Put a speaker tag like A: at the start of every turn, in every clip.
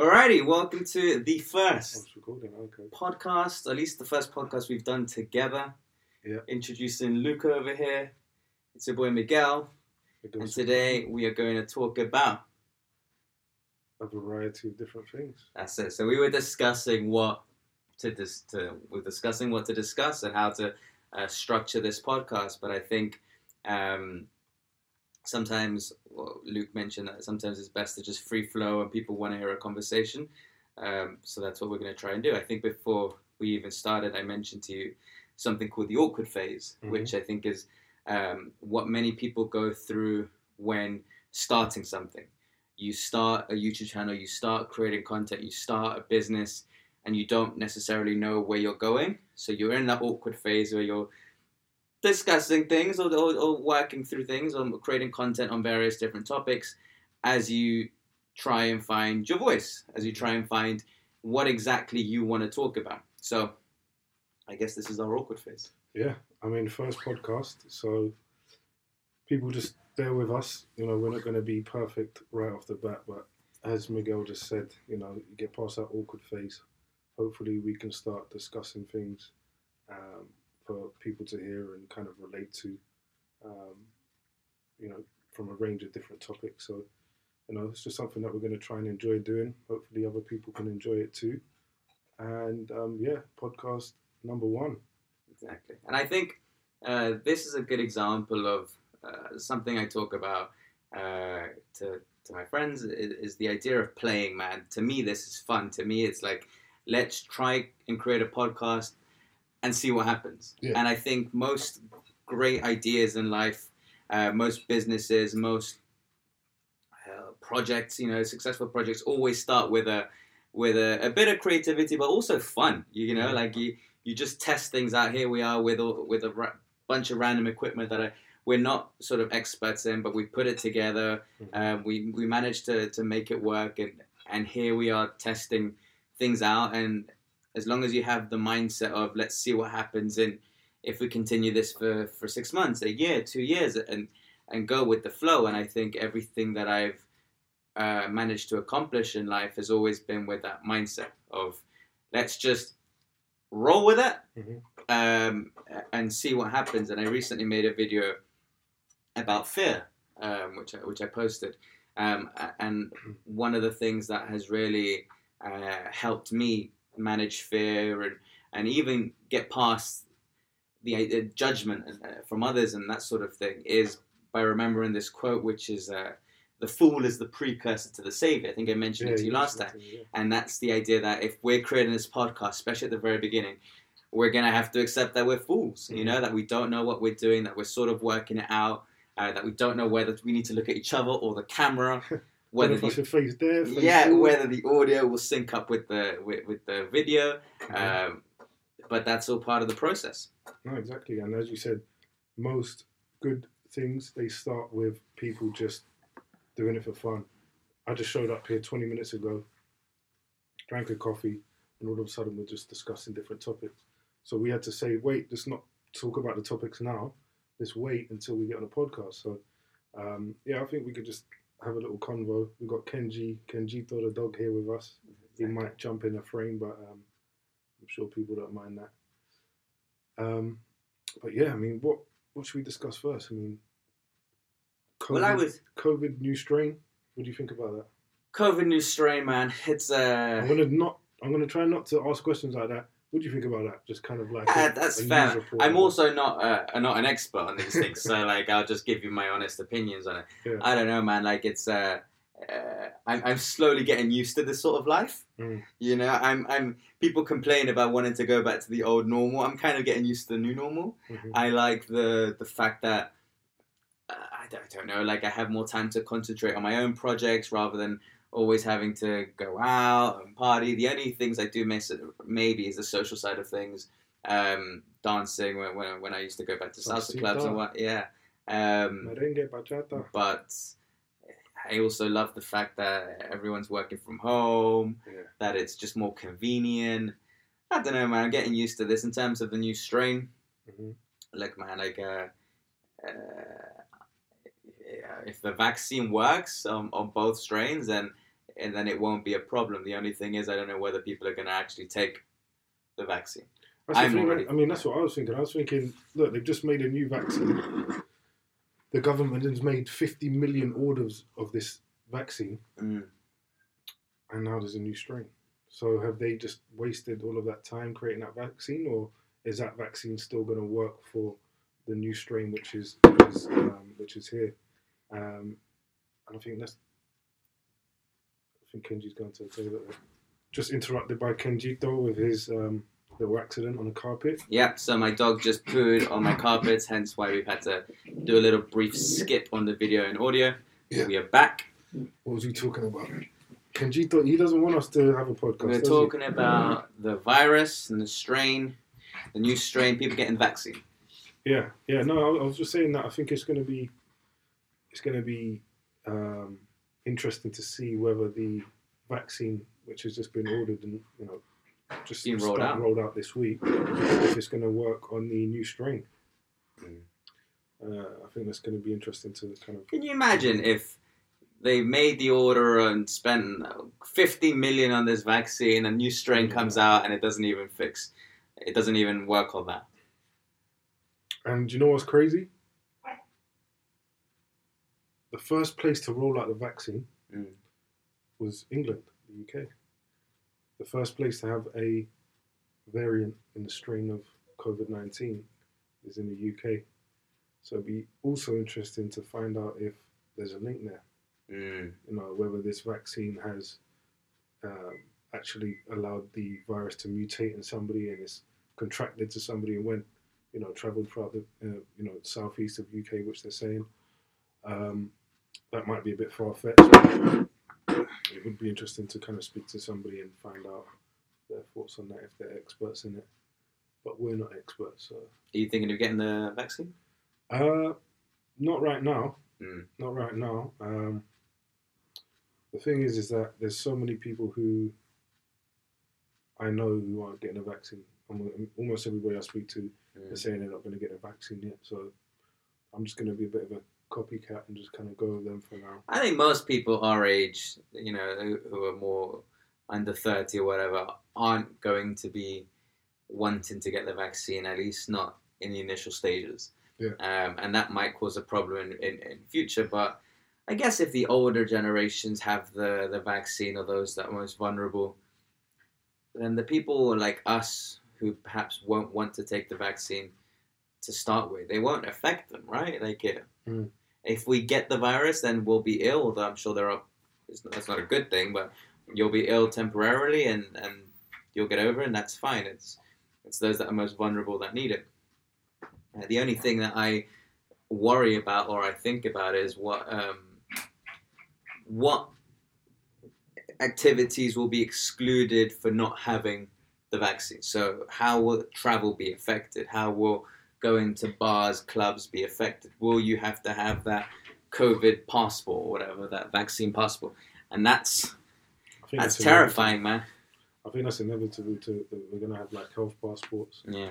A: Alrighty, welcome to the first.
B: Okay.
A: podcast, at least the first podcast we've done together.
B: Yeah.
A: Introducing Luca over here. It's your boy Miguel, and today we are going to talk about
B: a variety of different things.
A: that's it. So we were discussing what to dis- to we're discussing what to discuss and how to uh, structure this podcast. But I think um, sometimes well, Luke mentioned that sometimes it's best to just free flow and people want to hear a conversation. Um, so that's what we're going to try and do. I think before we even started, I mentioned to you something called the awkward phase,
B: Mhm.
A: which I think is um, what many people go through when starting something. You start a YouTube channel, you start creating content, you start a business, and you don't necessarily know where you're going. So you're in that awkward phase where you're discussing things or, or, or working through things or creating content on various different topics as you try and find your voice, as you try and find what exactly you want to talk about. So I guess this is our awkward phase.
B: Yeah, I mean, first podcast, so people just bear with us. You know, we're not going to be perfect right off the bat, but as Miguel just said, you know, you get past that awkward phase. Hopefully, we can start discussing things um, for people to hear and kind of relate to, um, you know, from a range of different topics. So, you know, it's just something that we're going to try and enjoy doing. Hopefully, other people can enjoy it too. And um, yeah, podcast number one.
A: Exactly. And I think uh, this is a good example of uh, something I talk about uh, to, to my friends is, is the idea of playing, man. To me, this is fun. To me, it's like, let's try and create a podcast and see what happens.
B: Yeah.
A: And I think most great ideas in life, uh, most businesses, most uh, projects, you know, successful projects always start with a with a, a bit of creativity, but also fun. You, you know,
B: Yeah.
A: like you you just test things out. Here we are with a, with a ra- bunch of random equipment that I, we're not sort of experts in, but we put it together. Um, we we managed to, to make it work, and and here we are testing things out. And as long as you have the mindset of let's see what happens, and if we continue this for, for six months, a year, two years, and and go with the flow. And I think everything that I've uh, managed to accomplish in life has always been with that mindset of let's just roll with it
B: Mhm.
A: um, and see what happens. And I recently made a video about fear, um, which I, which I posted, um, and one of the things that has really uh, helped me manage fear and and even get past the uh, judgment uh, from others and that sort of thing is by remembering this quote, which is. Uh, the fool is the precursor to the savior. I think I mentioned it to you last time.
B: Yeah.
A: And that's the idea that if we're creating this podcast, especially at the very beginning, we're going to have to accept that we're fools, you know, that we don't know what we're doing, that we're sort of working it out, uh, that we don't know whether we need to look at each other or the camera, whether
B: Whether if I
A: the,
B: should face there, face
A: yeah,
B: forward.
A: whether the audio will sync up with the with, with the video. Um, but that's all part of the process.
B: No, exactly. And as you said, most good things they start with people just doing it for fun. I just showed up here 20 minutes ago, drank a coffee, and all of a sudden we're just discussing different topics. So we had to say, wait, let's not talk about the topics now. Let's wait until we get on a podcast. So um, yeah, I think we could just have a little convo. We've got Kenji, Kenjito the dog here with us. He might jump in a frame, but um, I'm sure people don't mind that. Um, but yeah, I mean, what what should we discuss first? I mean, COVID,
A: Well, I was
B: COVID new strain. What do you think about that?
A: COVID new strain, man. It's uh,
B: I'm gonna not. I'm gonna try not to ask questions like that. What do you think about that? Just kind of like
A: Yeah,
B: a-
A: that's
B: a
A: fair. I'm also not uh, not an expert on these things, so like I'll just give you my honest opinions on it.
B: Yeah.
A: I don't know, man. Like it's uh, uh, I'm I'm slowly getting used to this sort of life.
B: Mm.
A: You know, I'm I'm people complain about wanting to go back to the old normal. I'm kind of getting used to the new normal.
B: Mhm.
A: I like the the fact that uh, I, don't, I don't know, like I have more time to concentrate on my own projects rather than always having to go out and party. The only things I do miss maybe is the social side of things, um, dancing when, when when I used to go back to salsa clubs and what, yeah. Um,
B: Merengue, bachata.
A: but I also love the fact that everyone's working from home,
B: Yeah.
A: that it's just more convenient. I don't know, man. I'm getting used to this in terms of the new strain.
B: Mhm.
A: Look, man, like, uh, uh, yeah, if the vaccine works on, on both strains, then and then it won't be a problem. The only thing is, I don't know whether people are going to actually take the vaccine.
B: The
A: I'm
B: thing,
A: already-
B: I mean, that's what I was thinking. I was thinking, look, they've just made a new vaccine. The government has made 50 million orders of this vaccine,
A: Mm.
B: and now there's a new strain. So have they just wasted all of that time creating that vaccine, or is that vaccine still going to work for the new strain, which is, is um, which is here? Um, and I think that's. I think Kenji's going to say that. Just interrupted by Kenji though with his um, little accident on the carpet.
A: Yep, so my dog just pooed on my carpets, hence why we've had to do a little brief skip on the video and audio.
B: Yeah.
A: We are back.
B: What was he talking about? Kenji thought he doesn't want us to have a podcast.
A: We're
B: does he?
A: talking about the virus and the strain, the new strain, people getting the vaccine.
B: Yeah, yeah. No, I, I was just saying that I think it's going to be, it's going to be um, interesting to see whether the vaccine, which has just been ordered and you know, just
A: Being rolled out.
B: rolled out this week, if it's going to work on the new strain.
A: Mm.
B: Uh, I think that's going to be interesting to kind of.
A: Can you imagine if they made the order and spent 50 million on this vaccine, a new strain comes out and it doesn't even fix, it doesn't even work on that.
B: And you know what's crazy? The first place to roll out the vaccine
A: Mm.
B: was England, the UK. The first place to have a variant in the strain of COVID 19 is in the UK. So it'd be also interesting to find out if there's a link there.
A: Mm.
B: You know, whether this vaccine has um, actually allowed the virus to mutate in somebody and it's contracted to somebody and went, you know, traveled throughout the, uh, you know, southeast of UK, which they're saying. Um, that might be a bit far fetched. It would be interesting to kind of speak to somebody and find out their thoughts on that if they're experts in it. But we're not experts, so.
A: Are you thinking of getting the vaccine?
B: Uh, not right now.
A: Mm.
B: Not right now. Um, the thing is, is that there's so many people who I know who aren't getting a vaccine. Almost everybody I speak to
A: Mm.
B: are saying they're not going to get a vaccine yet. So I'm just going to be a bit of a copycat and just kind of go with them for now.
A: I think most people our age, you know, who- who are more under 30 or whatever, aren't going to be wanting to get the vaccine, at least not in the initial stages.
B: Yeah.
A: Um, and that might cause a problem in, in, in future. But I guess if the older generations have the, the vaccine or those that are most vulnerable, then the people like us who perhaps won't want to take the vaccine to start with, they won't affect them, right? Like it,
B: Mm.
A: If we get the virus, then we'll be ill. Although I'm sure there are, it's, that's not a good thing, but you'll be ill temporarily, and, and you'll get over, it, and that's fine. It's it's those that are most vulnerable that need it. Uh, the only thing that I worry about or I think about is what um, what activities will be excluded for not having the vaccine. So how will travel be affected? How will going to bars, clubs be affected? Will you have to have that COVID passport or whatever, that vaccine passport? And that's
B: think
A: that's terrifying, man.
B: I think that's inevitable to that we're going to have like health passports.
A: Yeah.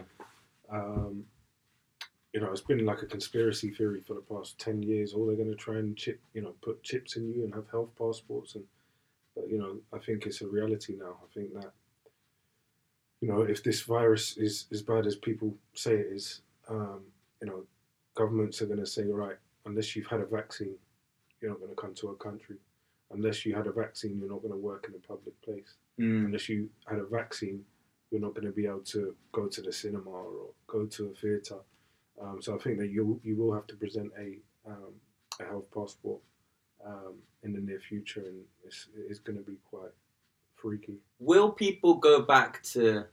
B: Um, you know, it's been like a conspiracy theory for the past ten years. All they're going to try and chip, you know, put chips in you and have health passports, and but you know, I think it's a reality now. I think that you know, if this virus is as bad as people say it is, um, you know, governments are going to say, right, unless you've had a vaccine, you're not going to come to our country. Unless you had a vaccine, you're not going to work in a public place
A: Mm.
B: unless you had a vaccine, you're not going to be able to go to the cinema or go to a theatre. Um, so I think that you you will have to present a um, a health passport um, in the near future, and it's, it's going to be quite freaky.
A: Will people go back to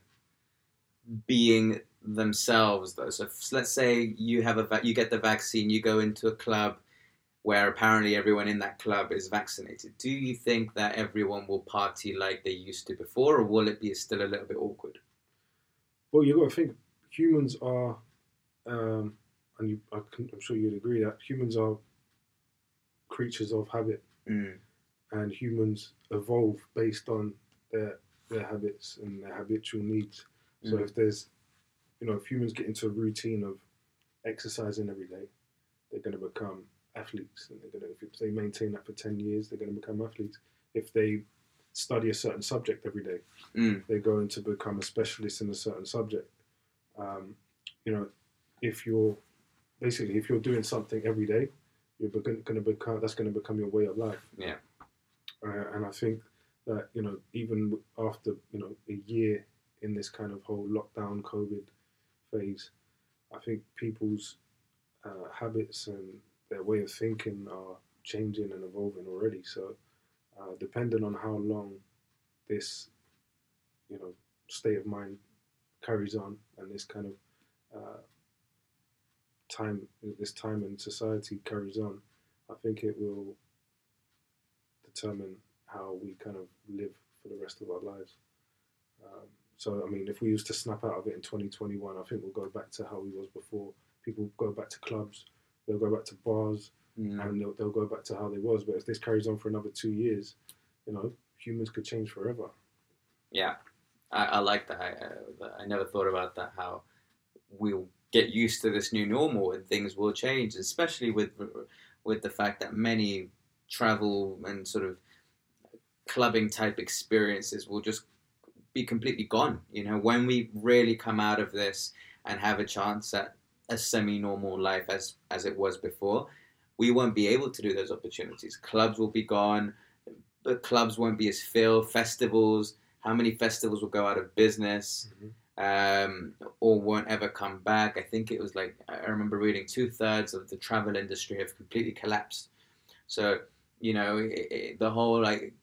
A: being themselves though? So if, let's say you have a va- you get the vaccine, you go into a club where apparently everyone in that club is vaccinated. Do you think that everyone will party like they used to before, or will it be still a little bit awkward?
B: Well, you've got to think humans are, um, and you, I can, I'm sure you'd agree that humans are creatures of habit,
A: Mm.
B: and humans evolve based on their their habits and their habitual needs. So
A: Mm.
B: if there's, you know, if humans get into a routine of exercising every day, they're going to become athletes, and they're going to if they maintain that for ten years, they're going to become athletes. if they study a certain subject every day,
A: Mm.
B: they're going to become a specialist in a certain subject. Um, you know, if you're basically if you're doing something every day, you're going to become that's going to become your way of life.
A: Yeah.
B: Uh, and I think that you know even after you know a year in this kind of whole lockdown COVID phase, I think people's uh, habits and their way of thinking are changing and evolving already. So, uh, depending on how long this, you know, state of mind carries on and this kind of uh, time, this time in society carries on, I think it will determine how we kind of live for the rest of our lives. Um, so, I mean, if we used to snap out of it in 2021, I think we'll go back to how we was before. People go back to clubs, they'll go back to bars,
A: Mm.
B: and they'll, they'll go back to how they was. But if this carries on for another two years, you know, humans could change forever.
A: Yeah, I, I like that. I, uh, I never thought about that. How we'll get used to this new normal and things will change, especially with with the fact that many travel and sort of clubbing type experiences will just be completely gone. You know, when we really come out of this and have a chance at a semi-normal life as as it was before, we won't be able to do those opportunities. Clubs will be gone. The clubs won't be as filled. Festivals, how many festivals will go out of business um, or won't ever come back? I think it was like I remember reading two thirds of the travel industry have completely collapsed. So you know it, it, the whole like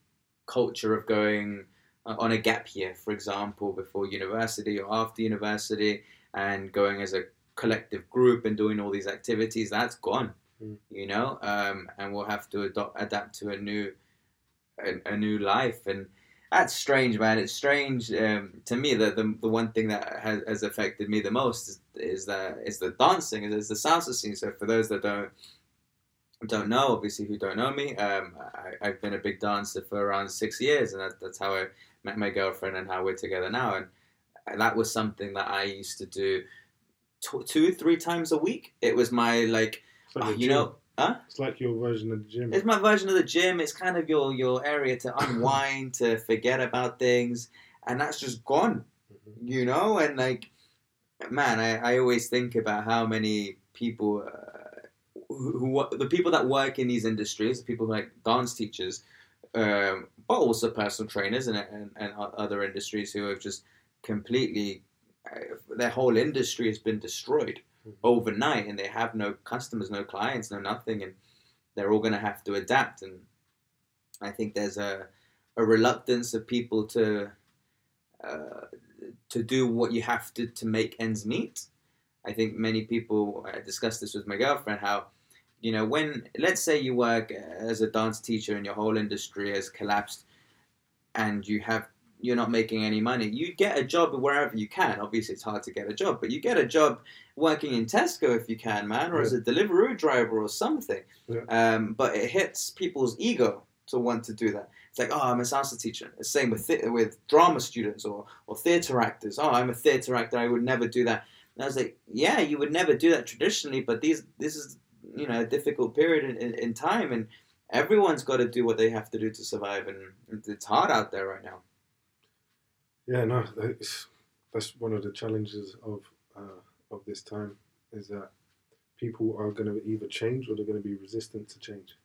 A: culture of going on a gap year, for example, before university or after university, and going as a collective group and doing all these activities, that's gone.
B: Mm.
A: You know, um, and we'll have to adopt, adapt to a new, a, a new life, and that's strange, man. It's strange um, to me that the, the one thing that has, has affected me the most is, is the the dancing, is the salsa scene. So for those that don't don't know, obviously who don't know me, um, I, I've been a big dancer for around six years, and that, that's how I met my girlfriend and how we're together now. And that was something that I used to do two, three times a week. It was my like,
B: like
A: oh, you
B: gym.
A: know, huh?
B: it's like your version of the gym.
A: It's my version of the gym. It's kind of your your area to unwind, to forget about things, and that's just gone.
B: Mhm.
A: You know, and like, man, I, I always think about how many people, uh, who, who the people that work in these industries, the people like dance teachers, um, but also personal trainers and, and and other industries who have just completely, uh, their whole industry has been destroyed
B: Mhm.
A: overnight, and they have no customers, no clients, no nothing, and they're all going to have to adapt. And I think there's a a reluctance of people to uh, to do what you have to to make ends meet. I think many people I discussed this with my girlfriend how you know when let's say you work as a dance teacher and your whole industry has collapsed and you have you're not making any money you get a job wherever you can obviously it's hard to get a job but you get a job working in Tesco if you can man or as a Deliveroo driver or something
B: Yeah.
A: um, but it hits people's ego to want to do that it's like, oh, I'm a salsa teacher. The same with the- with drama students or, or theater actors. Oh, I'm a theater actor. I would never do that. And I was like, yeah, you would never do that traditionally, but these this is you know a difficult period in, in, in time, and everyone's got to do what they have to do to survive, and it's hard out there right now.
B: Yeah, no, it's, that's one of the challenges of uh, of this time is that people are going to either change or they're going to be resistant to change.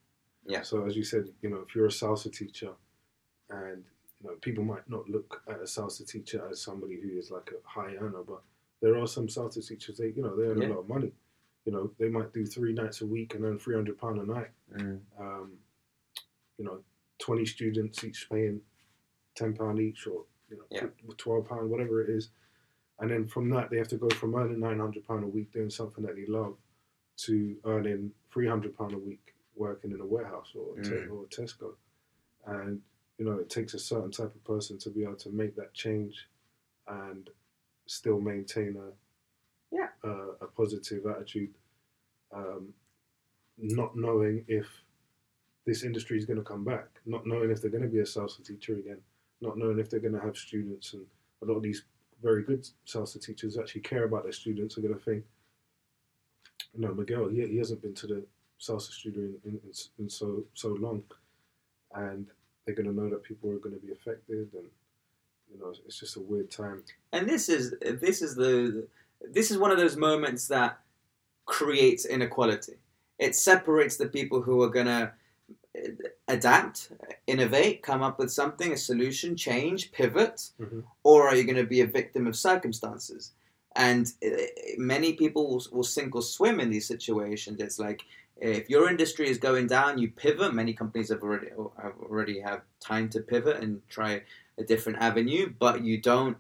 A: Yeah.
B: So as you said, you know, if you're a salsa teacher, and you know, people might not look at a salsa teacher as somebody who is like a high earner, but there are some salsa teachers. They, you know, they earn
A: Yeah.
B: a lot of money. You know, they might do three nights a week and earn three hundred pound a night. Um, you know, twenty students each paying ten pound each, or you know,
A: Yeah.
B: twelve pound, whatever it is, and then from that they have to go from earning nine hundred pound a week doing something that they love to earning three hundred pound a week working in a warehouse or a
A: Mm.
B: or a Tesco, and you know it takes a certain type of person to be able to make that change and still maintain a
A: Yeah.
B: a, a positive attitude, um, not knowing if this industry is going to come back, not knowing if they're going to be a salsa teacher again, not knowing if they're going to have students, and a lot of these very good salsa teachers actually care about their students are going to think, no, Miguel, he, he hasn't been to the salsa studio in, in, in, in so so long, and they're going to know that people are going to be affected, and you know, it's just a weird time.
A: And this is this is the this is one of those moments that creates inequality. It separates the people who are gonna adapt, innovate, come up with something, a solution, change, pivot,
B: Mhm.
A: or are you going to be a victim of circumstances? And uh, many people will, will sink or swim in these situations. It's like if your industry is going down, you pivot. Many companies have already have already have time to pivot and try a different avenue, but you don't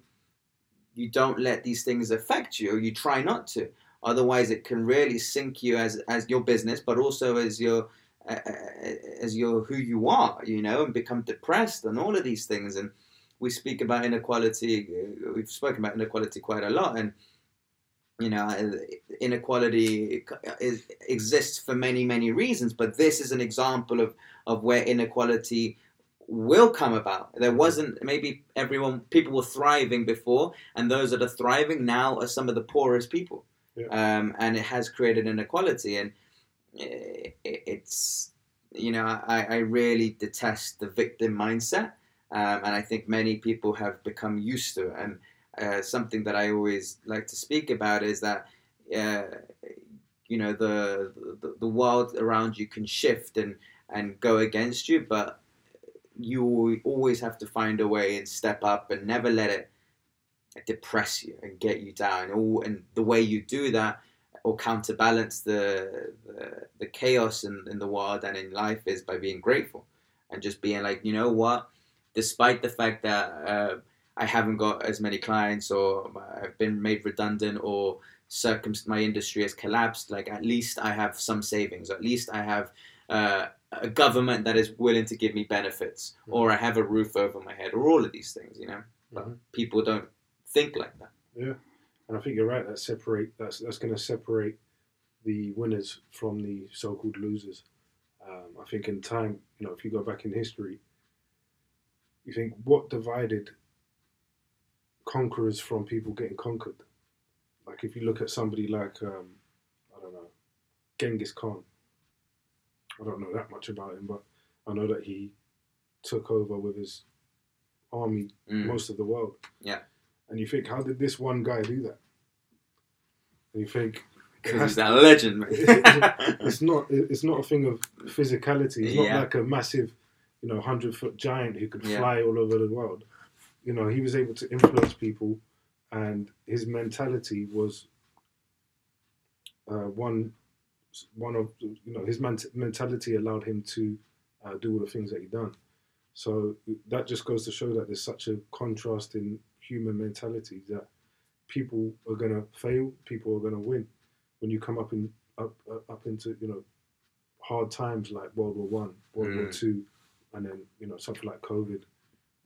A: you don't let these things affect you, or you try not to. Otherwise, it can really sink you as as your business, but also as your uh, as your who you are, you know, and become depressed and all of these things. And we speak about inequality. uh, We've spoken about inequality quite a lot, and you know, uh, inequality is, exists for many many reasons. But this is an example of of where inequality will come about. There wasn't maybe everyone people were thriving before, and those that are thriving now are some of the poorest people,
B: Yeah.
A: um, and it has created inequality. And it, it's you know I, I really detest the victim mindset, um, and I think many people have become used to it. And uh, something that I always like to speak about is that. Uh, you know the, the the world around you can shift and and go against you, but you always have to find a way and step up and never let it depress you and get you down. All and the way you do that or counterbalance the the, the chaos in, in the world and in life is by being grateful and just being like, you know what, despite the fact that uh, I haven't got as many clients or I've been made redundant or my industry has collapsed, like at least I have some savings. At least I have. Uh, a government that is willing to give me benefits, or I have a roof over my head, or all of these things, you know. But
B: Mhm.
A: people don't think like that.
B: Yeah, and I think you're right. That separate that's that's going to separate the winners from the so-called losers. Um, I think in time, you know, if you go back in history, you think what divided conquerors from people getting conquered. Like if you look at somebody like um, I don't know, Genghis Khan. I don't know that much about him, but I know that he took over with his army
A: Mm.
B: most of the world.
A: Yeah.
B: And you think, how did this one guy do that? And you think,
A: Because he's that legend, man.
B: it's not it's not a thing of physicality. It's not
A: Yeah.
B: like a massive, you know, hundred foot giant who could
A: Yeah.
B: fly all over the world. You know, he was able to influence people, and his mentality was uh, one one of you know his mentality allowed him to uh, do all the things that he done. So that just goes to show that there's such a contrast in human mentality that people are gonna fail, people are gonna win. When you come up in up up into you know hard times like World War One, World War
A: Mm.
B: Two, and then you know something like COVID,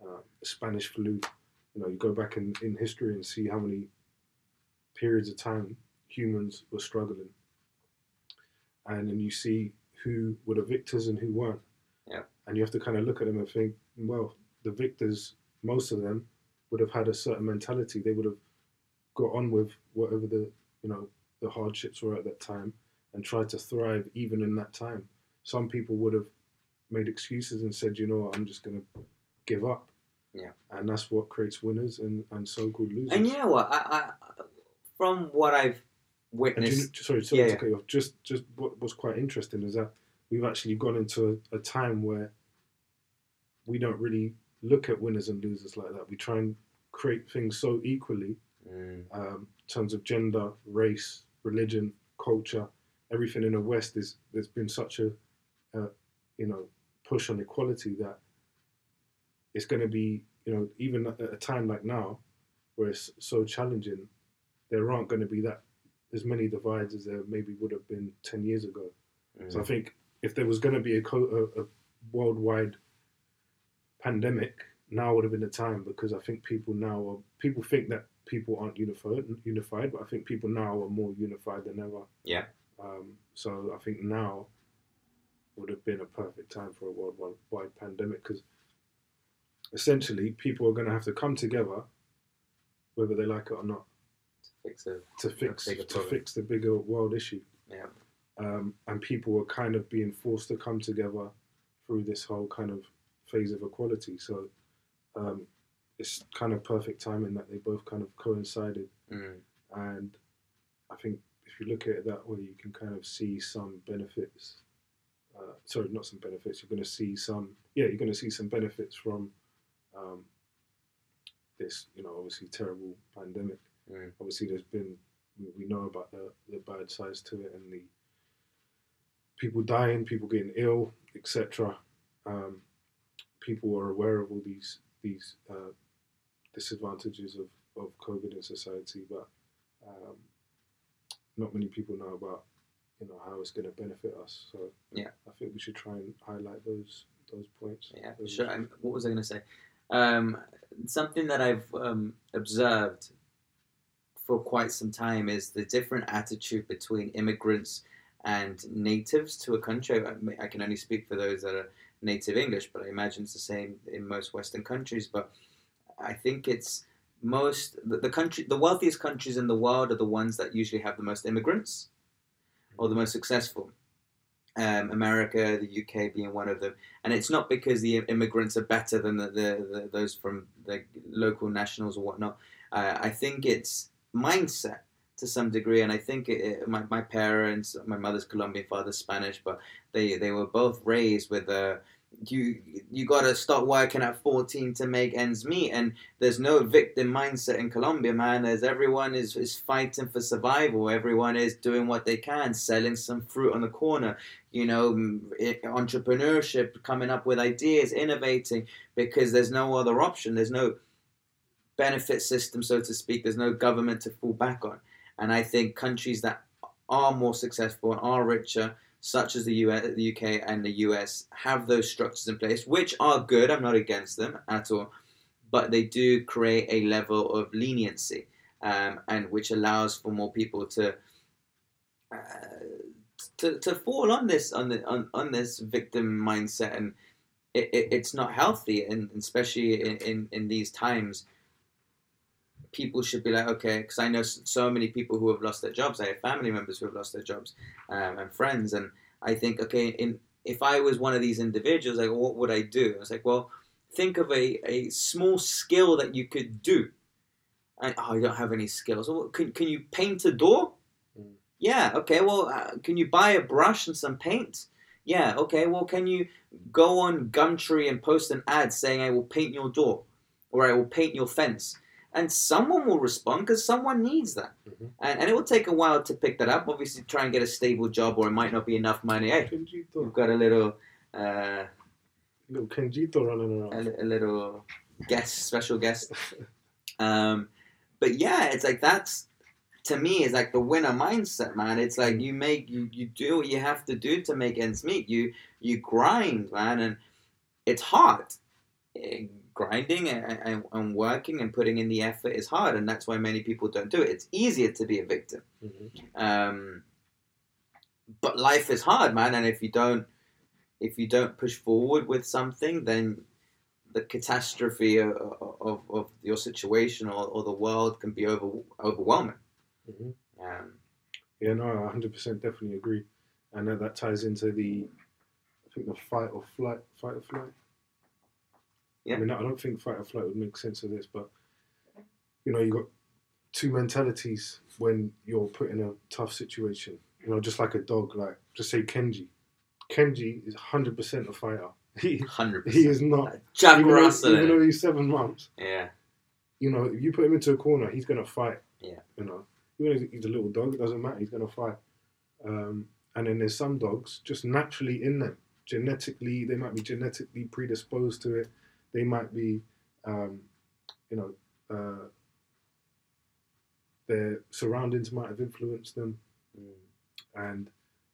B: uh, Spanish flu. You know, you go back in, in history and see how many periods of time humans were struggling, and then you see who were the victors and who weren't.
A: Yeah.
B: And you have to kind of look at them and think, well, the victors, most of them, would have had a certain mentality. They would have got on with whatever the you know the hardships were at that time and tried to thrive even in that time. Some people would have made excuses and said, you know what, I'm just going to give up.
A: Yeah.
B: And that's what creates winners and, and so-called losers.
A: and you know what? I, I from what I've
B: Do you, sorry, sorry
A: Yeah,
B: to cut you off. Just, just what was quite interesting is that we've actually gone into a, a time where we don't really look at winners and losers like that. We try and create things so equally
A: Mm,
B: um, in terms of gender, race, religion, culture, everything in the West is there's been such a, uh, you know, push on equality that it's going to be, you know, even at a time like now, where it's so challenging, there aren't going to be that as many divides as there maybe would have been ten years ago. So I
A: mm,
B: think if there was going to be a, co- a, a worldwide pandemic, now would have been the time because I think people now are people think that people aren't unified, unified, but I think people now are more unified than ever.
A: Yeah.
B: Um, so I think now would have been a perfect time for a worldwide pandemic because essentially people are going to have to come together, whether they like it or not,
A: fix it.
B: to fix to
A: problem.
B: fix the bigger world issue
A: Yeah.
B: um, and people were kind of being forced to come together through this whole kind of phase of equality. So um, it's kind of perfect timing that they both kind of coincided.
A: Mm.
B: And I think if you look at it that way, you can kind of see some benefits. Uh, sorry, not some benefits. You're going to see some, yeah, you're going to see some benefits from um, this, you know, obviously terrible pandemic.
A: Mm.
B: Obviously, there's been, we, know about the, the bad sides to it and the people dying, people getting ill, etc. Um, people are aware of all these these uh, disadvantages of, of COVID in society, but um, not many people know about you know how it's going to benefit us. So
A: Yeah.
B: I think we should try and highlight those those points.
A: Yeah,
B: those
A: sure. what was I going to say? Um, something that I've um, observed for quite some time is the different attitude between immigrants and natives to a country. I, can only speak for those that are native English, but I imagine it's the same in most Western countries. But I think it's most the, country, the wealthiest countries in the world are the ones that usually have the most immigrants or the most successful. Um, America, the UK being one of them and it's not because the immigrants are better than the, the, the those from the local nationals or whatnot. Uh, I think it's mindset to some degree, and I think it, my my parents, my mother's Colombian, father's Spanish, but they they were both raised with a. You you got to start working at 14 to make ends meet, and there's no victim mindset in Colombia, man. There's everyone is, is fighting for survival. Everyone is doing what they can, selling some fruit on the corner, you know, entrepreneurship, coming up with ideas, innovating, because there's no other option. There's no benefit system, so to speak. There's no government to fall back on. And I think countries that are more successful and are richer, such as the US, the UK and the US, have those structures in place, which are good. I'm not against them at all, but they do create a level of leniency, um, and which allows for more people to. Uh, to, to fall on this on the on, on this victim mindset and it, it, it's not healthy and especially in, in, in these times people should be like okay because i know so many people who have lost their jobs. I have family members who have lost their jobs um, and friends and i think okay in if i was one of these individuals like what would i do? I was like well think of a, a small skill that you could do. And, oh i don't have any skills. Well, can, can you paint a door?
B: Mm.
A: yeah okay well uh, can you buy a brush and some paint? Yeah okay well can you go on gumtree and post an ad saying i will paint your door or i will paint your fence and someone will respond because someone needs that
B: Mhm.
A: and, and it will take a while to pick that up obviously try and get a stable job or it might not be enough money hey we've got a little uh,
B: little Kenjito running around.
A: li- a little guest, special guest. Um, but yeah, it's like that's to me is like the winner mindset, man. It's like you make you you do what you have to do to make ends meet. You you grind, man, and it's hard. Eh, Grinding and, and, and working and putting in the effort is hard, and that's why many people don't do it. It's easier to be a victim.
B: Mhm.
A: Um, but life is hard, man, and if you don't, if you don't push forward with something, then the catastrophe of, of, of your situation or, or the world can be over, overwhelming.
B: Mhm.
A: Um,
B: Yeah, no, I 100% definitely agree. And that, that ties into the, I think the fight or flight, fight or flight.
A: Yeah.
B: I mean, I don't think fight or flight would make sense of this, but you know, you got two mentalities when you're put in a tough situation. You know, just like a dog. Like, just say Kenji. Kenji is 100% a fighter. He
A: Hundred
B: he is not.
A: Jack
B: even, though,
A: Russell.
B: even though he's seven months,
A: yeah,
B: you know, if you put him into a corner, he's gonna fight.
A: Yeah.
B: You know, even though he's a little dog, it doesn't matter. He's gonna fight. Um, and then there's some dogs just naturally in them, genetically, they might be genetically predisposed to it. They might be, um, you know, uh, their surroundings might have influenced them,
A: Mm.
B: and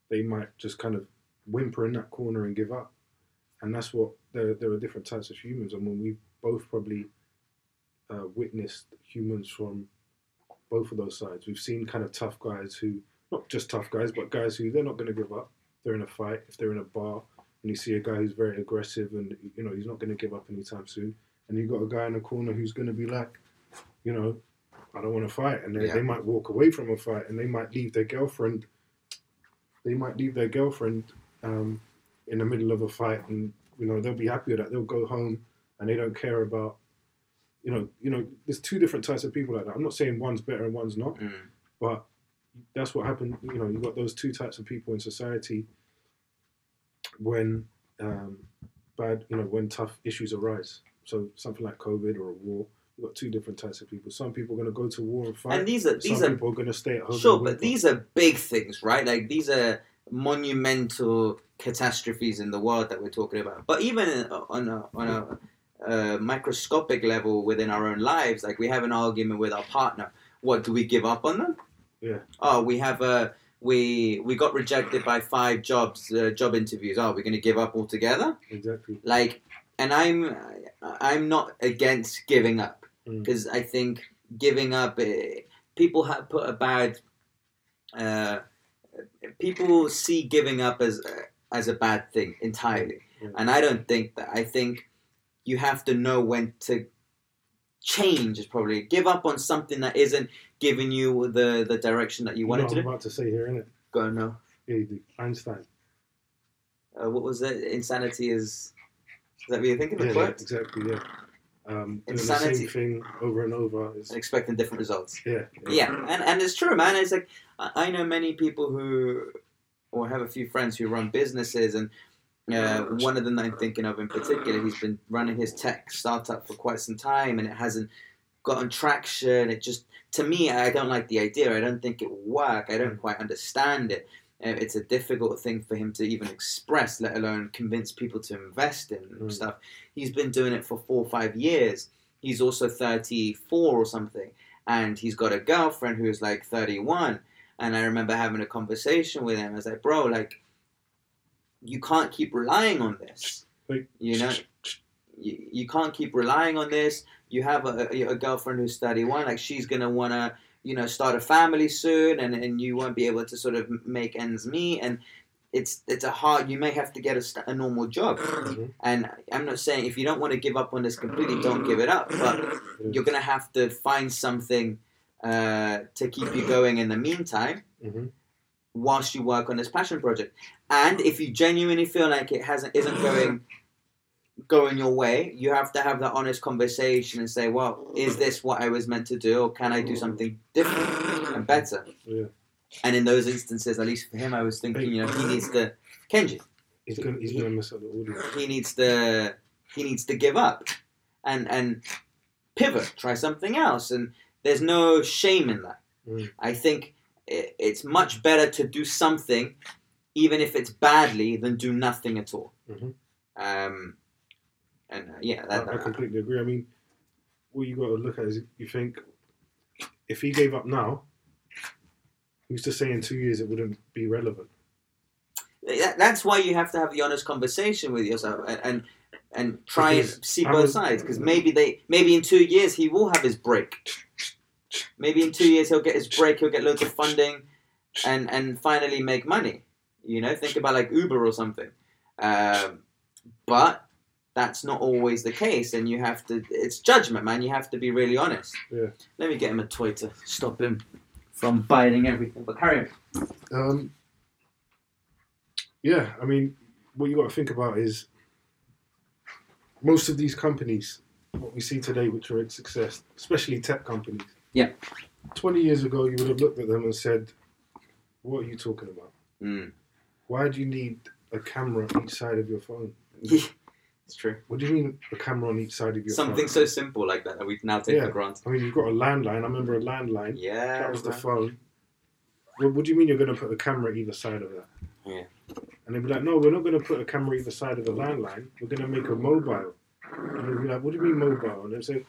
B: they might just kind of whimper in that corner and give up. And that's what there. There are different types of humans, and when we've both probably uh, witnessed humans from both of those sides. We've seen kind of tough guys who, not just tough guys, but guys who they're not going to give up. They're in a fight. If they're in a bar and you see a guy who's very aggressive and you know he's not going to give up anytime soon, and you've got a guy in the corner who's going to be like, you know, I don't want to fight, and they,
A: Yeah.
B: they might walk away from a fight, and they might leave their girlfriend. They might leave their girlfriend um, in the middle of a fight and you know, they'll be happy with that. They'll go home and they don't care about, you know, you know. There's two different types of people like that. I'm not saying one's better and one's not,
A: Mm.
B: but that's what happened. You know, you've got those two types of people in society when um, bad, you know, when tough issues arise. So something like COVID or a war, you've got two different types of people. Some people are going to go to war and fight.
A: And these are these
B: Some
A: are
B: people are going to stay at home.
A: Sure, but these are big things, right? Like these are monumental catastrophes in the world that we're talking about. But even on a, on a uh, microscopic level within our own lives, like we have an argument with our partner. What do we give up on them?
B: Yeah.
A: Oh, we have a we we got rejected by five jobs uh, job interviews. Oh, we're going to give up altogether?
B: exactly.
A: like and i'm i'm not against giving up
B: Mm.
A: because i think giving up eh, people have put a bad uh, people see giving up as as a bad thing entirely
B: Yeah.
A: and i don't think that i think you have to know when to change is probably give up on something that isn't giving you the the direction that you
B: You know
A: wanted to
B: I'm about to say here, innit?
A: go no
B: Yeah, you. Einstein.
A: uh, what was it insanity is is that what you're thinking of
B: Yeah,
A: the
B: yeah, exactly. Yeah. Um, doing the
A: Insanity.
B: same thing over and over is
A: and expecting different results
B: yeah.
A: yeah and, and it's true man it's like I, I know many people who or have a few friends who run businesses and uh, one of them that i'm thinking of in particular he's been running his tech startup for quite some time and it hasn't gotten traction it just to me i don't like the idea. I don't think it will work. I don't quite understand it. Uh, it's a difficult thing for him to even express let alone convince people to invest in
B: Mm.
A: stuff. He's been doing it for four or five years. He's also 34 or something and he's got a girlfriend who's like 31 and i remember having a conversation with him. I was like bro like you can't keep relying on this.
B: Like,
A: you know? you, you can't keep relying on this you have a, a, a girlfriend who's 31 like she's gonna want to you know start a family soon and, and you won't be able to sort of make ends meet and it's it's a hard you may have to get a, a normal job
B: Mhm.
A: and i'm not saying if you don't want to give up on this completely don't give it up but you're gonna have to find something uh, to keep you going in the meantime
B: Mhm.
A: whilst you work on this passion project. And if you genuinely feel like it hasn't isn't going going your way, you have to have that honest conversation and say, "Well, is this what I was meant to do, or can I do something different and better?"
B: Yeah.
A: And in those instances, at least for him, I was thinking, you know, he needs to Kenji
B: He's gonna he's gonna mess up the audience.
A: he needs to he needs to give up and and pivot try something else and there's no shame in that
B: Mm.
A: i think i- it's much better to do something even if it's badly than do nothing at all
B: Mhm.
A: um and uh, yeah
B: I,
A: that,
B: I completely agree. I mean, what you got to look at is you think if he gave up now, who's to say in two years it wouldn't be relevant?
A: that- that's why you have to have the honest conversation with yourself and and, and try
B: Because
A: and see
B: I
A: both sides because maybe they maybe in two years he will have his break maybe in two years he'll get his break he'll get loads of funding and and finally make money you know think about like uber or something um, but that's not always the case and you have to it's judgment man you have to be really honest
B: Yeah.
A: let me get him a toy to stop him from biting everything but carry on
B: Um, yeah, I mean, what you got to think about is most of these companies, what we see today, which are a success, especially tech companies.
A: Yeah.
B: 20 years ago, you would have looked at them and said, What are you talking about?
A: mm.
B: Why do you need a camera each side of your phone?
A: it's true
B: What do you mean a camera on each side of your
A: something
B: phone?
A: so simple like that that we now take
B: Yeah.
A: for granted
B: I mean, you've got a landline. I remember a landline.
A: yeah
B: That was the
A: man.
B: phone. What, what do you mean you're going to put a camera either side of that?
A: Yeah.
B: And they'd be like, no, we're not going to put a camera either side of the landline. We're going to make a mobile. And they'd be like, what do you mean mobile? And they'd say,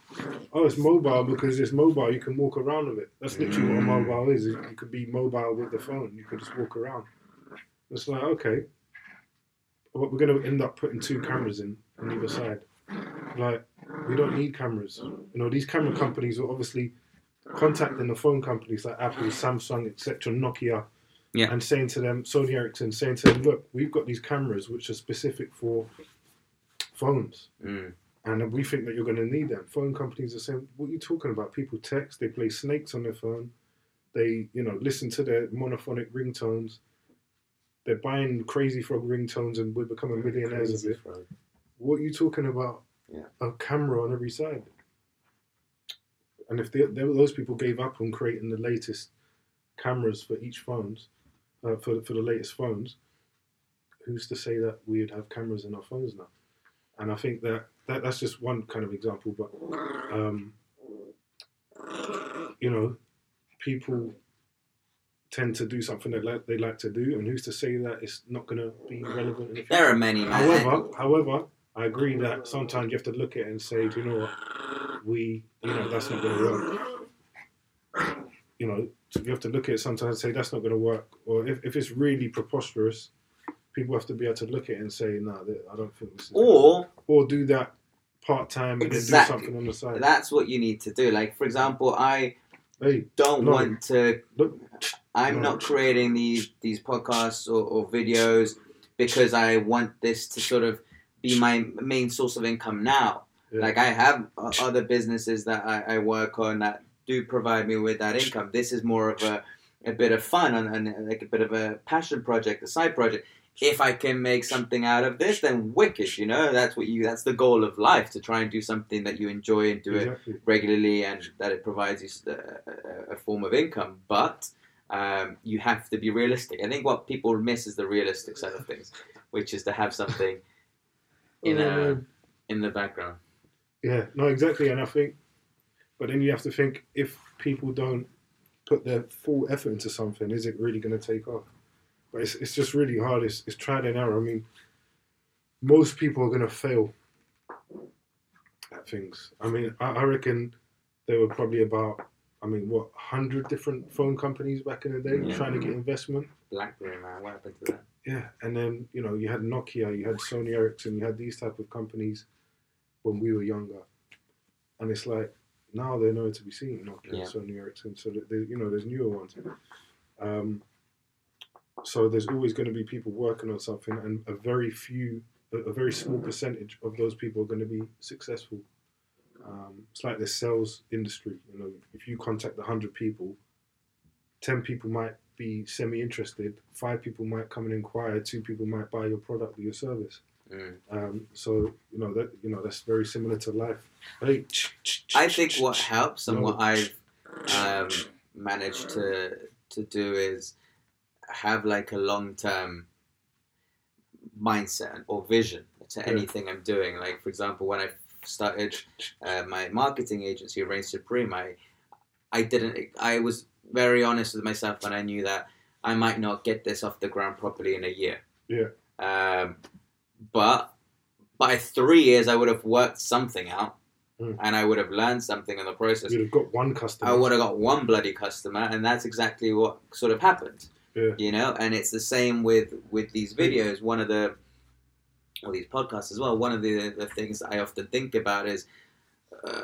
B: oh, it's mobile because it's mobile. You can walk around with it. That's literally what a
A: Mm.
B: mobile is. You could be mobile with the phone. You could just walk around. It's like, okay. But we're going to end up putting two cameras in on either side. Like, we don't need cameras. You know, these camera companies are obviously contacting the phone companies like Apple, Samsung, etc., Nokia,
A: Yeah.
B: and saying to them, Sony Ericsson, saying to them, look, we've got these cameras which are specific for phones,
A: mm.
B: and we think that you're going to need them. Phone companies are saying, what are you talking about? People text, they play snakes on their phone, they, you know, listen to their monophonic ringtones. They're buying crazy frog ringtones, and we're becoming millionaires of it. What are you talking about?
A: Yeah.
B: A camera on every side. And if they, they, those people gave up on creating the latest cameras for each phones, uh, for for the latest phones, who's to say that we'd have cameras in our phones now? And I think that, that that's just one kind of example, but um, you know, people tend to do something that like, they like to do, and who's to say that it's not going to be relevant in the future?
A: There are many, man.
B: However, however, I agree that sometimes you have to look at it and say, do you know what, we, you know, that's not going to work. You know, you have to look at it sometimes and say that's not going to work. Or if, if it's really preposterous, people have to be able to look at it and say, no, I don't think this is.
A: or
B: or do that part time and
A: Exactly.
B: then do something on the side.
A: that's what you need to do. Like, for example, I
B: hey,
A: don't
B: No.
A: want to.
B: Look.
A: I'm
B: No.
A: not creating these these podcasts or, or videos because I want this to sort of be my main source of income now.
B: Yeah.
A: Like I have uh, o- other businesses that I, I work on that do provide me with that income. This is more of a, a bit of fun and, and uh, like a bit of a passion project, a side project. If I can make something out of this, then wicked. You know, that's what you. That's the goal of life to try and do something that you enjoy and do it regularly and that it provides you uh, a form of income. But um, you have to be realistic. I think what people miss is the realistic side of things, which is to have something in a
B: Um,
A: in the background.
B: Yeah, no, exactly. And I think, but then you have to think if people don't put their full effort into something, is it really going to take off? But it's, it's just really hard. It's, it's trial and error. I mean, most people are going to fail at things. I mean, I, I reckon there were probably about, I mean, what, 100 different phone companies back in the day
A: Yeah.
B: trying to get investment.
A: BlackBerry, man, what happened to that?
B: Yeah, and then you know you had Nokia, you had Sony Ericsson, you had these type of companies when we were younger, and it's like now they're nowhere to be seen. Nokia,
A: Yeah.
B: Sony Ericsson, so there, you know there's newer ones. Um, so there's always going to be people working on something, and a very few, a, a very small percentage of those people are going to be successful. Um, it's like the sales industry. You know, if you contact hundred people, ten people might be semi-interested. Five people might come and inquire. Two people might buy your product or your service.
A: Mm.
B: Um, so you know that you know that's very similar to life. Hey,
A: I think what helps and
B: No.
A: what I've um, managed to to do is have like a long term mindset or vision to
B: Yeah.
A: anything I'm doing. Like for example, when I started uh, my marketing agency, Reign Supreme, I I didn't. I was very honest with myself when I knew that I might not get this off the ground properly in a year.
B: Yeah.
A: Um, but by three years, I would have worked something out,
B: Mm.
A: and I would have learned something in the process.
B: You'd have got one customer.
A: I would have got one bloody customer, and that's exactly what sort of happened.
B: Yeah.
A: You know, and it's the same with with these videos. One of the or these podcasts as well. One of the the things I often think about is uh,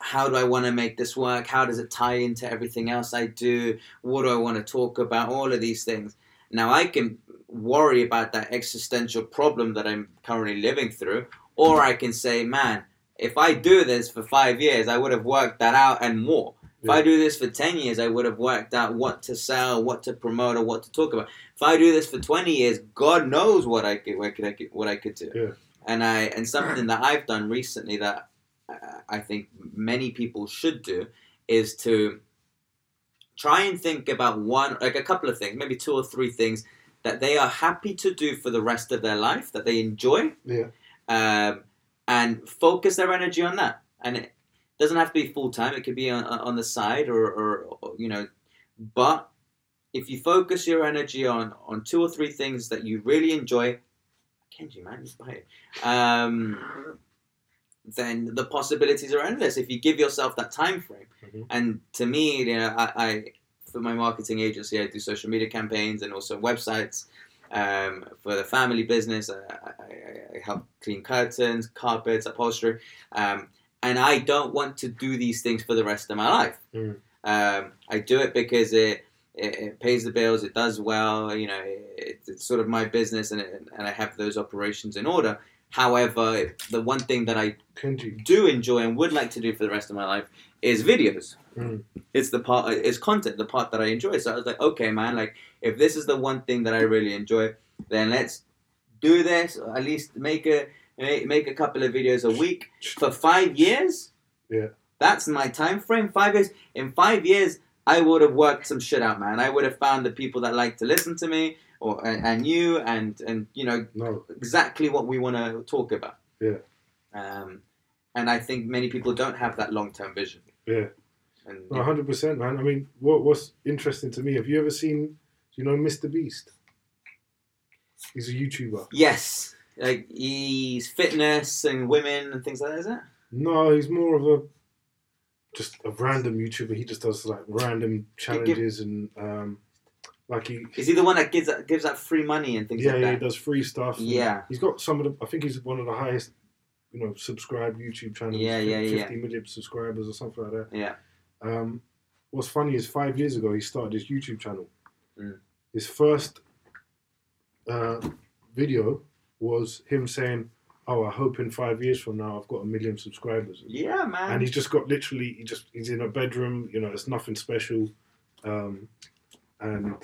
A: how do I want to make this work? How does it tie into everything else I do? What do I want to talk about? All of these things. Now I can worry about that existential problem that I'm currently living through, or I can say, man, if I do this for five years, I would have worked that out and more. If I do this for 10 years, I would have worked out what to sell, what to promote, or what to talk about. If I do this for 20 years, God knows what I could, what, I could, what I could do.
B: Yeah.
A: And I and something that I've done recently that uh, I think many people should do is to try and think about one, like a couple of things, maybe two or three things that they are happy to do for the rest of their life, that they enjoy,
B: Yeah.
A: um, and focus their energy on that. And doesn't have to be full time; it could be on, on the side, or, or, or you know. But if you focus your energy on on two or three things that you really enjoy, Kenji man, just buy it. Um, then the possibilities are endless if you give yourself that time frame.
B: Mhm.
A: And to me, you know, I, I for my marketing agency, I do social media campaigns and also websites. Um, for the family business, I, I, I help clean curtains, carpets, upholstery, um, and I don't want to do these things for the rest of my life.
B: Mm.
A: Um, I do it because it, it, it pays the bills, it does well, you know, it, it's sort of my business, and it, and I have those operations in order. However, the one thing that I do enjoy and would like to do for the rest of my life is videos.
B: Mm.
A: It's the part, it's content, the part that I enjoy. So I was like, okay, man, like if this is the one thing that I really enjoy, then let's do this. Or at least make a make, make a couple of videos a week for five years.
B: Yeah.
A: That's my time frame. Five years. In five years, I would have worked some shit out, man. I would have found the people that like to listen to me, or and, and you, and and you know
B: No,
A: exactly what we want to talk about.
B: Yeah.
A: Um, and I think many people don't have that long term vision.
B: yeah,
A: And
B: no, hundred percent, man. I mean, what what's interesting to me? Have you ever seen? Do you know Mr. Beast? He's a YouTuber.
A: yes, like he's fitness and women and things like that, is it?
B: No, he's more of a just a random YouTuber. He just does like random challenges and um, like he
A: Is he the one that gives that gives out free money and things
B: yeah,
A: like
B: yeah, he does free stuff.
A: Yeah.
B: he's got some of the. I think he's one of the highest, you know, subscribed YouTube channels.
A: Yeah, yeah, yeah.
B: Fifty million subscribers or something like that.
A: Yeah.
B: Um, what's funny is five years ago he started his YouTube channel.
A: Mm.
B: His first uh, video was him saying, "Oh, I hope in five years from now I've got a million subscribers."
A: Yeah, man.
B: And he's just got literally, he just he's in a bedroom. You know, it's nothing special. Um, and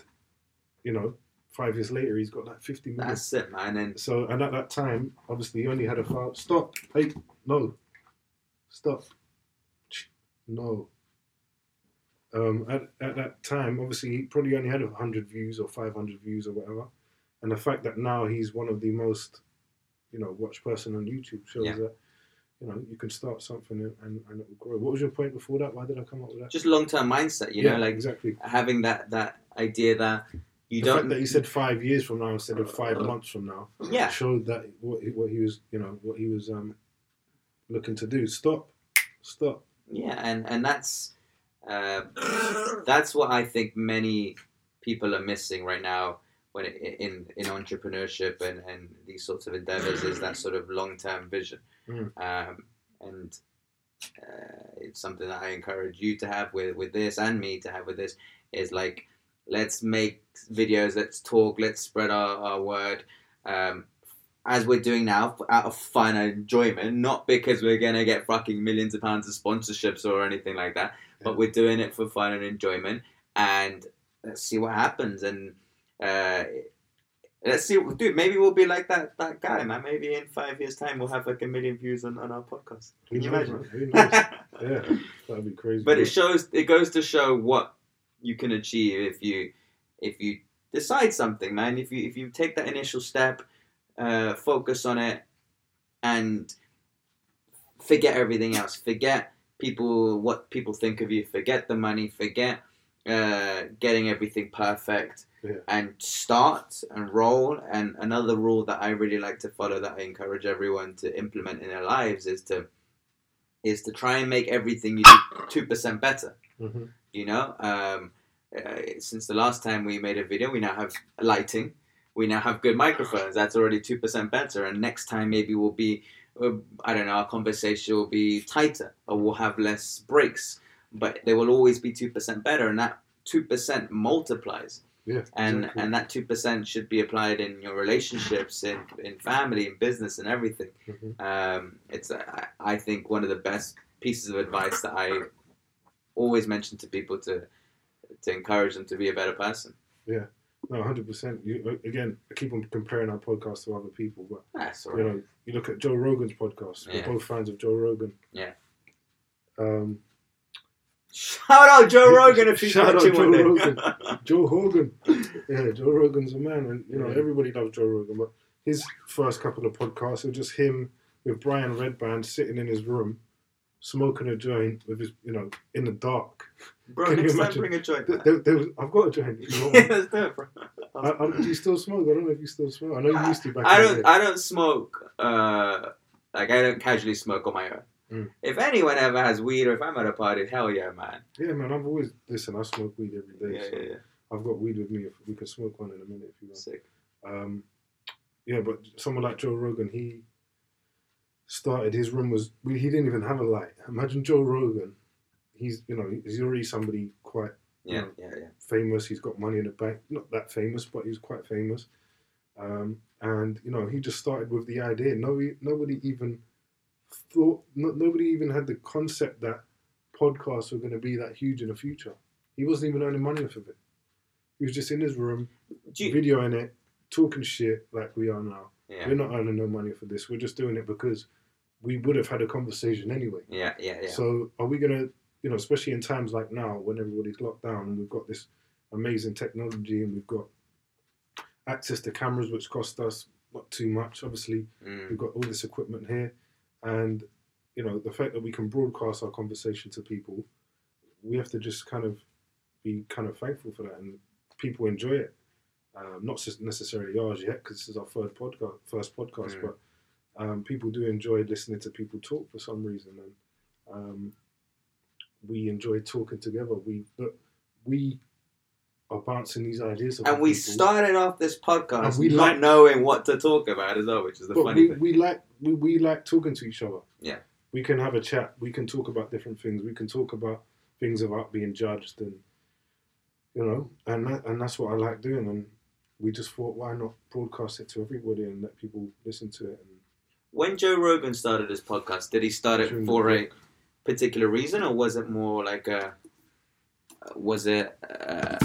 B: you know, five years later he's got like fifty million.
A: That's it, man. And
B: So, and at that time, obviously, he only had a file. Stop. Hey, no. Stop. No. Um, at, at that time, obviously, he probably only had 100 views or 500 views or whatever. And the fact that now he's one of the most, you know, watched person on YouTube shows
A: Yeah.
B: that, you know, you can start something and, and, and it will grow. What was your point before that? Why did I come up with that?
A: just long term mindset, you
B: yeah,
A: know, like
B: exactly.
A: having that that idea that you
B: the fact
A: don't.
B: that he said five years from now instead of five months from now.
A: yeah,
B: showed that what he, what he was, you know, what he was um, looking to do. Stop, stop.
A: yeah, and and that's uh, that's what I think many people are missing right now when it, in in entrepreneurship and and these sorts of endeavors is that sort of long term vision,
B: Mm.
A: um, and uh, it's something that I encourage you to have with with this and me to have with this is like let's make videos, let's talk, let's spread our, our word. Um, as we're doing now, out of fun and enjoyment, not because we're gonna get fucking millions of pounds of sponsorships or anything like that, but we're doing it for fun and enjoyment. And let's see what happens. And uh, let's see, dude. Maybe we'll be like that that guy, man. Maybe in five years' time, we'll have like a million views on, on our podcast. Can you
B: knows,
A: imagine?
B: Who yeah, that'd be crazy.
A: but it shows it goes to show what you can achieve if you if you decide something man if you if you take that initial step uh, focus on it and forget everything else forget people what people think of you forget the money forget uh, getting everything perfect
B: Yeah.
A: and start and roll. And another rule that i really like to follow that i encourage everyone to implement in their lives is to is to try and make everything you do 2% better.
B: Mhm.
A: you know um, uh, since the last time we made a video we now have lighting. We now have good microphones. That's already 2% better. And next time maybe we'll be uh, i don't know our conversation will be tighter or we'll have less breaks. But they will always be 2% better. And that 2% multiplies
B: yeah,
A: and
B: exactly.
A: and that 2% should be applied in your relationships in, in family in business and everything
B: Mhm.
A: um, it's I, I think one of the best pieces of advice that I always mention to people to to encourage them to be a better person.
B: Yeah, no, hundred percent. You uh, again, I keep on comparing our podcast to other people, but
A: That's
B: you
A: right.
B: know, you look at Joe Rogan's podcast. We're both fans of Joe Rogan.
A: Yeah.
B: Um,
A: Shout out Joe Rogan if he's
B: Shout out
A: watching
B: Joe
A: one day.
B: Rogan. Joe Hogan. Yeah, Joe Rogan's a man, and you know
A: Yeah.
B: everybody loves Joe Rogan. But his first couple of podcasts were just him with Brian Redban sitting in his room, smoking a joint with his, you know, in the dark.
A: Bro,
B: Can you
A: next time
B: imagine?
A: bring a joint.
B: There, there, there was, I've got a joint. You
A: yeah, let's do it, bro.
B: I, I, do you still smoke? I don't know if you still smoke. I know you used to back
A: I
B: in the
A: don't.
B: day.
A: I don't smoke. Uh, like I don't casually smoke on my own.
B: Mm.
A: If anyone ever has weed, or if I'm at a party, hell yeah, man.
B: Yeah, man. I've always listen. I smoke weed every day.
A: Yeah,
B: so
A: yeah, yeah.
B: I've got weed with me. If we can smoke one in a minute, if you want.
A: Sick.
B: Um, yeah, but someone like Joe Rogan, he started his room was he didn't even have a light. Imagine Joe Rogan. He's you know he's already somebody quite
A: Yeah,
B: Mm.
A: yeah, yeah.
B: famous. He's got money in the bank. Not that famous, but he's quite famous. Um, and you know he just started with the idea. No, nobody even thought. No, nobody even had the concept that podcasts were going to be that huge in the future. He wasn't even earning money off of it. He was just in his room,
A: you,
B: videoing it, talking shit like we are now.
A: Yeah.
B: We're not earning no money for this. We're just doing it because we would have had a conversation anyway.
A: Yeah, yeah, yeah.
B: So are we gonna, you know, especially in times like now when everybody's locked down and we've got this amazing technology and we've got access to cameras which cost us not too much. Obviously,
A: Mm.
B: we've got all this equipment here, and you know the fact that we can broadcast our conversation to people, we have to just kind of be kind of thankful for that, and people enjoy it. Um, not necessarily ours yet, because this is our third podcast, first podcast,
A: Mm.
B: but um, people do enjoy listening to people talk for some reason, and um, we enjoy talking together. We look, we are bouncing these ideas,
A: and we
B: people.
A: started off this podcast
B: And we
A: not
B: like-
A: knowing what to talk about as well, which is the
B: but
A: funny
B: we,
A: thing.
B: we like we, we like talking to each other.
A: Yeah.
B: We can have a chat. We can talk about different things. We can talk about things about being judged and you know, and that, and that's what I like doing. And we just thought, why not broadcast it to everybody and let people listen to it? And
A: When Joe Rogan started his podcast, did he start it for a particular reason, or was it more like a? Was it uh,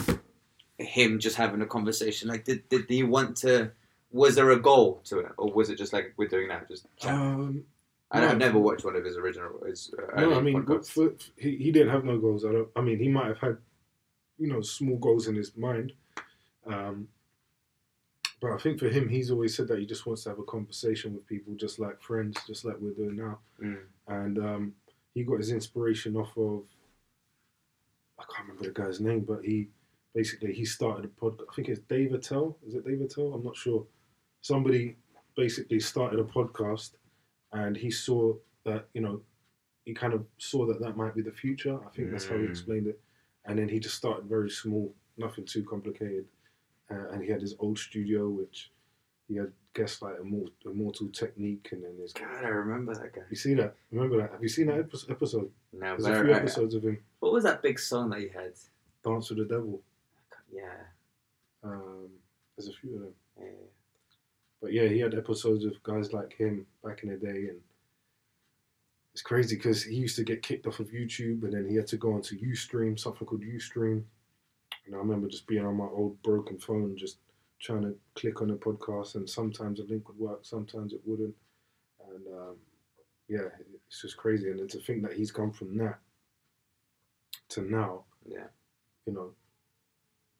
A: him just having a conversation? Like, did did he want to? Was there a goal to it, or was it just like we're doing now, just
B: um,
A: I,
B: no.
A: I've never watched one of his original. His uh,
B: no, I mean,
A: podcasts.
B: for, he he didn't have no goals. I don't. I mean, he might have had, you know, small goals in his mind. Um, but I think for him, he's always said that he just wants to have a conversation with people, just like friends, just like we're doing now.
A: Mm.
B: and um, he got his inspiration off of I can't remember the guy's name, but he basically he started a podcast. I think it's Dave Attell. Is it Dave Attell? I'm not sure. Somebody basically started a podcast, and he saw that you know he kind of saw that that might be the future. I think that's how he
A: Mm.
B: explained it. And then he just started very small, nothing too complicated, uh, and he had his old studio which he had guests like Immortal, Immortal Technique, and then his
A: God, I remember that guy.
B: you see that? Remember that? Have you seen that epi- episode?
A: No,
B: There's a
A: I-
B: few
A: I-
B: episodes of him
A: what was that big song that you had?
B: Dance with the Devil.
A: Yeah,
B: Um, there's a few of them.
A: yeah.
B: But yeah, he had episodes of guys like him back in the day, and it's crazy because he used to get kicked off of YouTube, and then he had to go onto UStream, something called UStream. And I remember just being on my old broken phone, just trying to click on a podcast, and sometimes a link would work, sometimes it wouldn't. And um, yeah, it's just crazy. And then to think that he's gone from that to now,
A: Yeah.
B: you know,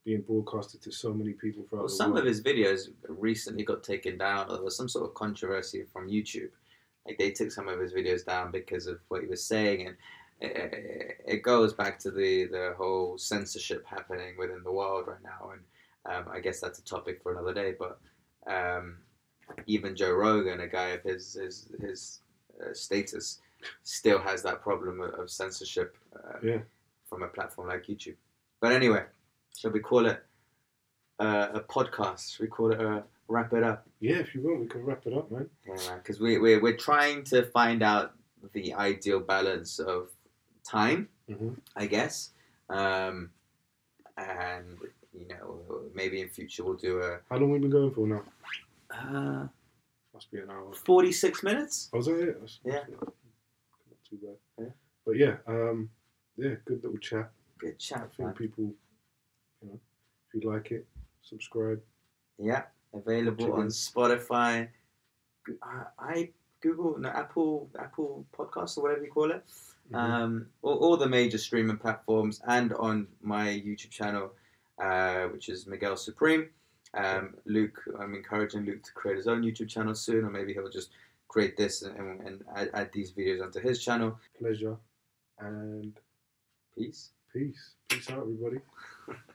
B: being broadcasted to so many people throughout
A: Well, some
B: world.
A: of his videos recently got taken down. There was some sort of controversy from YouTube. Like they took some of his videos down because of what he was saying, and it, it goes back to the the whole censorship happening within the world right now. And um, I guess that's a topic for another day. But um, even Joe Rogan, a guy of his his his uh, status, still has that problem of, of censorship uh,
B: Yeah.
A: from a platform like YouTube. But anyway, shall we call it uh, a podcast? We call it a wrap it up?
B: Yeah, if you want, we can wrap it up, man.
A: Yeah, because we, we, we're trying to find out the ideal balance of time,
B: hmm
A: I guess. Um, and, you know, maybe in future we'll do a
B: How long we been going for now?
A: uh,
B: Must be an hour.
A: 46 minutes.
B: Oh, was that it? That's,
A: Yeah.
B: Not too bad.
A: Yeah.
B: But yeah, um, yeah, good little chat.
A: Good
B: I
A: chat,
B: think
A: man.
B: people, if you like it, subscribe.
A: Yeah, available
B: Check
A: on. Spotify, uh, I Google, no, Apple, Apple Podcasts or whatever you call it.
B: Mhm.
A: um, all, all the major streaming platforms and on my YouTube channel, uh, which is Miguel Supreme. Um, Luke, I'm encouraging Luke to create his own YouTube channel soon, or maybe he'll just create this and, and add, add these videos onto his channel.
B: Pleasure and
A: Peace.
B: peace. Peace out, everybody.